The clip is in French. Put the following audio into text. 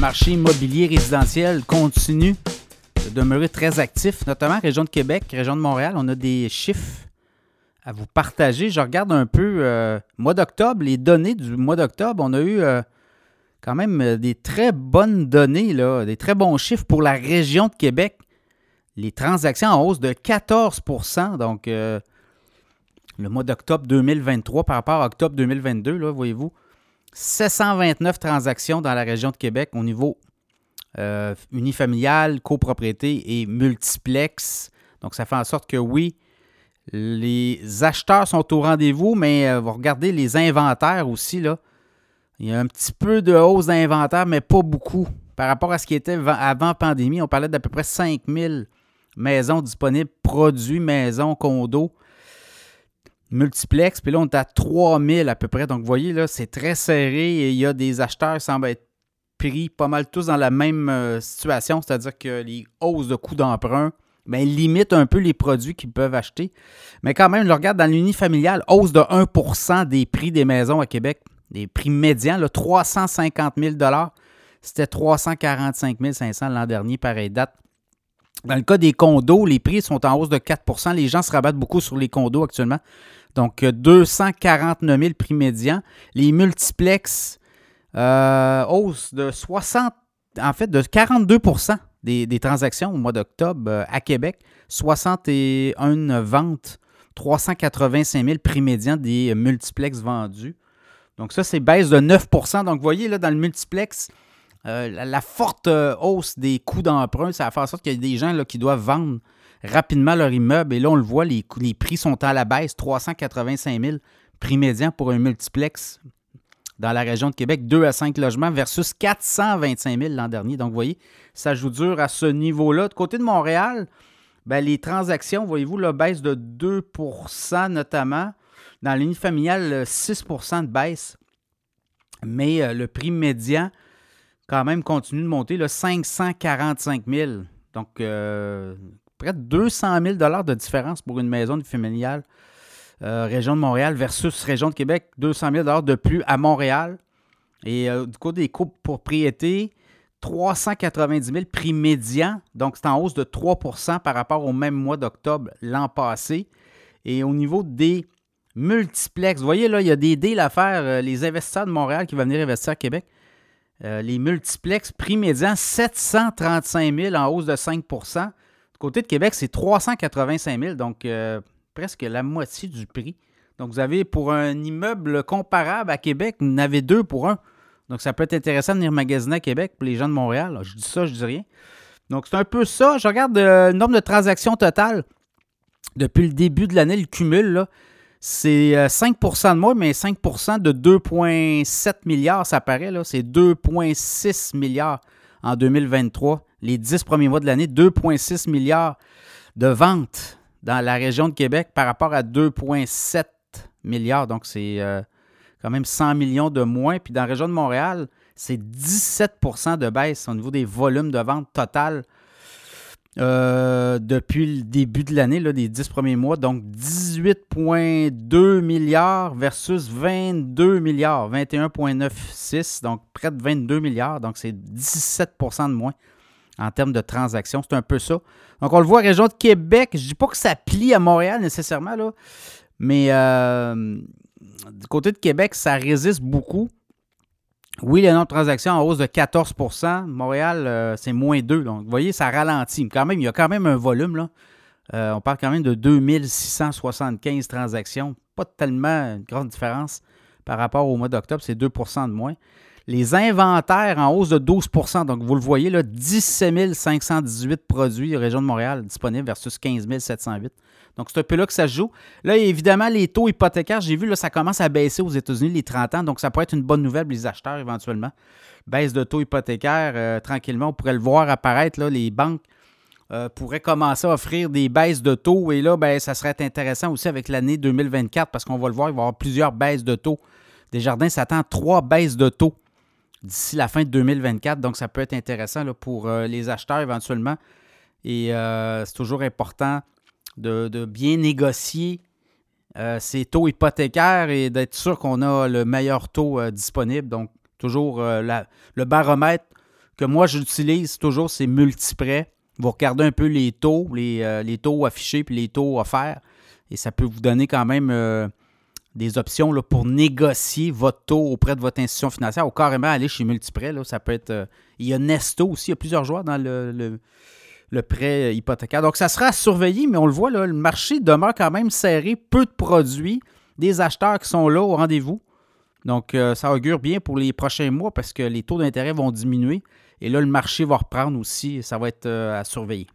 marché immobilier résidentiel continue de demeurer très actif, notamment région de Québec, région de Montréal. On a des chiffres à vous partager. Je regarde un peu euh, mois d'octobre, les données du mois d'octobre. On a eu euh, quand même euh, des très bonnes données, des très bons chiffres pour la région de Québec. Les transactions en hausse de 14% donc le mois d'octobre 2023 par rapport à octobre 2022, là, voyez-vous. 729 transactions dans la région de Québec au niveau euh, unifamilial, copropriété et multiplex. Donc, ça fait en sorte que oui, les acheteurs sont au rendez-vous, mais euh, vous regardez les inventaires aussi. Là. Il y a un petit peu de hausse d'inventaire, mais pas beaucoup. Par rapport à ce qui était avant pandémie, on parlait d'à peu près 5000 maisons disponibles, produits, maisons, condos multiplex. Puis là, on est à 3000 à peu près. Donc, vous voyez, là, c'est très serré et il y a des acheteurs qui semblent être pris pas mal tous dans la même euh, situation, c'est-à-dire que les hausses de coûts d'emprunt ben, limitent un peu les produits qu'ils peuvent acheter. Mais quand même, je regarde dans l'unifamilial, hausse de 1% des prix des maisons à Québec, des prix médians, là, 350 000 C'était 345 500 l'an dernier, pareille date. Dans le cas des condos, les prix sont en hausse de 4% Les gens se rabattent beaucoup sur les condos actuellement. Donc, 249 000 prix médians. Les multiplex, euh, hausse de 60, en fait, de 42% des, transactions au mois d'octobre euh, à Québec. 61 ventes, 385 000 prix médians des multiplex vendus. Donc, ça, c'est baisse de 9% Donc, vous voyez, là, dans le multiplex, euh, la, forte hausse des coûts d'emprunt, ça va faire en sorte qu'il y a des gens qui doivent vendre rapidement leur immeuble. Et là, on le voit, les, les prix sont à la baisse. 385 000 prix médian pour un multiplex dans la région de Québec, 2 à 5 logements versus 425 000 l'an dernier. Donc, vous voyez, ça joue dur à ce niveau-là. De côté de Montréal, ben, les transactions, voyez-vous, la baisse de 2% notamment. Dans l'unifamilial, 6% de baisse. Mais euh, le prix médian, quand même, continue de monter, là, 545 000. Donc, euh, près de 200 000 de différence pour une maison familiale euh, région de Montréal versus région de Québec, 200 000 de plus à Montréal. Et euh, du coup, des copropriétés, 390 000 prix médian, donc c'est en hausse de 3 par rapport au même mois d'octobre l'an passé. Et au niveau des multiplex, vous voyez là, il y a des deals à faire, euh, les investisseurs de Montréal qui vont venir investir à Québec. les multiplex, prix médian, 735 000 en hausse de 5 côté de Québec, c'est 385 000, donc euh, presque la moitié du prix. Donc, vous avez pour un immeuble comparable à Québec, vous en deux pour un. Donc, ça peut être intéressant de venir magasiner à Québec pour les gens de Montréal. je dis ça, je dis rien. Donc, c'est un peu ça. Je regarde euh, le nombre de transactions totales depuis le début de l'année, le cumul, c'est 5% euh, de moins, mais 5% de 2,7 milliards, ça paraît. C'est 2,6 milliards en 2023 les 10 premiers mois de l'année, 2,6 milliards de ventes dans la région de Québec par rapport à 2,7 milliards. Donc, c'est euh, quand même 100 millions de moins. Puis dans la région de Montréal, c'est 17% de baisse au niveau des volumes de vente total euh, depuis le début de l'année, des 10 premiers mois. Donc 18,2 milliards versus 22 milliards, 21,96, donc près de 22 milliards. Donc c'est 17% de moins en termes de transactions. C'est un peu ça. Donc, on le voit, région de Québec, je ne dis pas que ça plie à Montréal nécessairement, là, mais euh, du côté de Québec, ça résiste beaucoup. Oui, le nombre de transactions en hausse de 14% Montréal, euh, c'est moins 2. Donc, vous voyez, ça ralentit. Quand même, il y a quand même un volume. Là. Euh, on parle quand même de 2675 transactions. Pas tellement une grande différence par rapport au mois d'octobre. C'est 2% de moins. Les inventaires en hausse de 12% Donc, vous le voyez, là, 17 518 produits région de Montréal disponibles versus 15 708. Donc, c'est un peu là que ça se joue. Là, évidemment, les taux hypothécaires, j'ai vu, là, ça commence à baisser aux États-Unis, les 30 ans. Donc, ça pourrait être une bonne nouvelle pour les acheteurs éventuellement. Baisse de taux hypothécaires, euh, tranquillement, on pourrait le voir apparaître. Les banques euh, pourraient commencer à offrir des baisses de taux. Et là, ben, ça serait intéressant aussi avec l'année 2024 parce qu'on va le voir, il va y avoir plusieurs baisses de taux. Desjardins s'attend à trois baisses de taux d'ici la fin de 2024. Donc, ça peut être intéressant là, pour euh, les acheteurs éventuellement. Et euh, c'est toujours important de, bien négocier euh, ces taux hypothécaires et d'être sûr qu'on a le meilleur taux disponible. Donc, toujours le baromètre que moi j'utilise toujours, c'est multiprêt. Vous regardez un peu les taux, les, les taux affichés puis les taux offerts. Et ça peut vous donner quand même des options là, pour négocier votre taux auprès de votre institution financière ou carrément aller chez Multiprêt. Là, ça peut être. euh, il y a Nesto aussi, il y a plusieurs joueurs dans le, le- prêt hypothécaire. Donc, ça sera à surveiller, mais on le voit, là, le marché demeure quand même serré, peu de produits, des acheteurs qui sont là au rendez-vous. Donc, euh, ça augure bien pour les prochains mois parce que les taux d'intérêt vont diminuer. Et là, le marché va reprendre aussi. Ça va être euh, à surveiller.